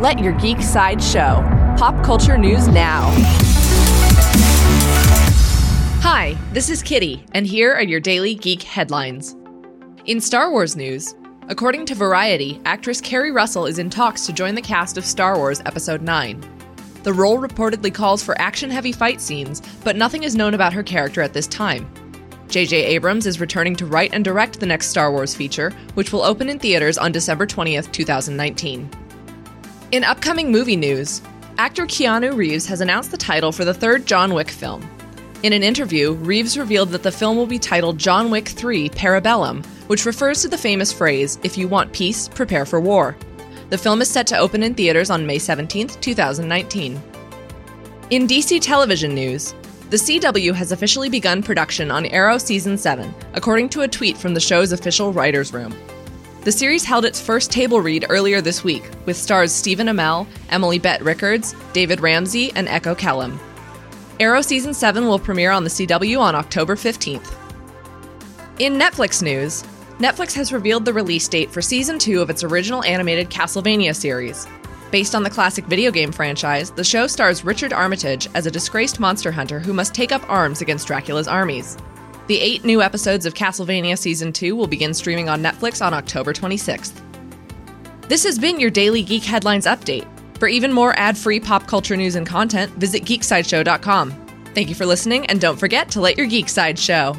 Let your geek side show. Pop culture news now. Hi, this is Kitty, and here are your daily geek headlines. In Star Wars news, according to Variety, actress Keri Russell is in talks to join the cast of Star Wars Episode 9. The role reportedly calls for action heavy fight scenes, but nothing is known about her character at this time. J.J. Abrams is returning to write and direct the next Star Wars feature, which will open in theaters on December 20th, 2019. In upcoming movie news, actor Keanu Reeves has announced the title for the third John Wick film. In an interview, Reeves revealed that the film will be titled John Wick 3 Parabellum, which refers to the famous phrase, If you want peace, prepare for war. The film is set to open in theaters on May 17, 2019. In DC television news, the CW has officially begun production on Arrow Season 7, according to a tweet from the show's official writer's room. The series held its first table read earlier this week, with stars Stephen Amell, Emily Bett Rickards, David Ramsey, and Echo Kellum. Arrow Season 7 will premiere on the CW on October 15th. In Netflix news, Netflix has revealed the release date for Season 2 of its original animated Castlevania series. Based on the classic video game franchise, the show stars Richard Armitage as a disgraced monster hunter who must take up arms against Dracula's armies. The eight new episodes of Castlevania Season 2 will begin streaming on Netflix on October 26th. This has been your daily Geek Headlines update. For even more ad free pop culture news and content, visit geeksideshow.com. Thank you for listening, and don't forget to let your geek side show.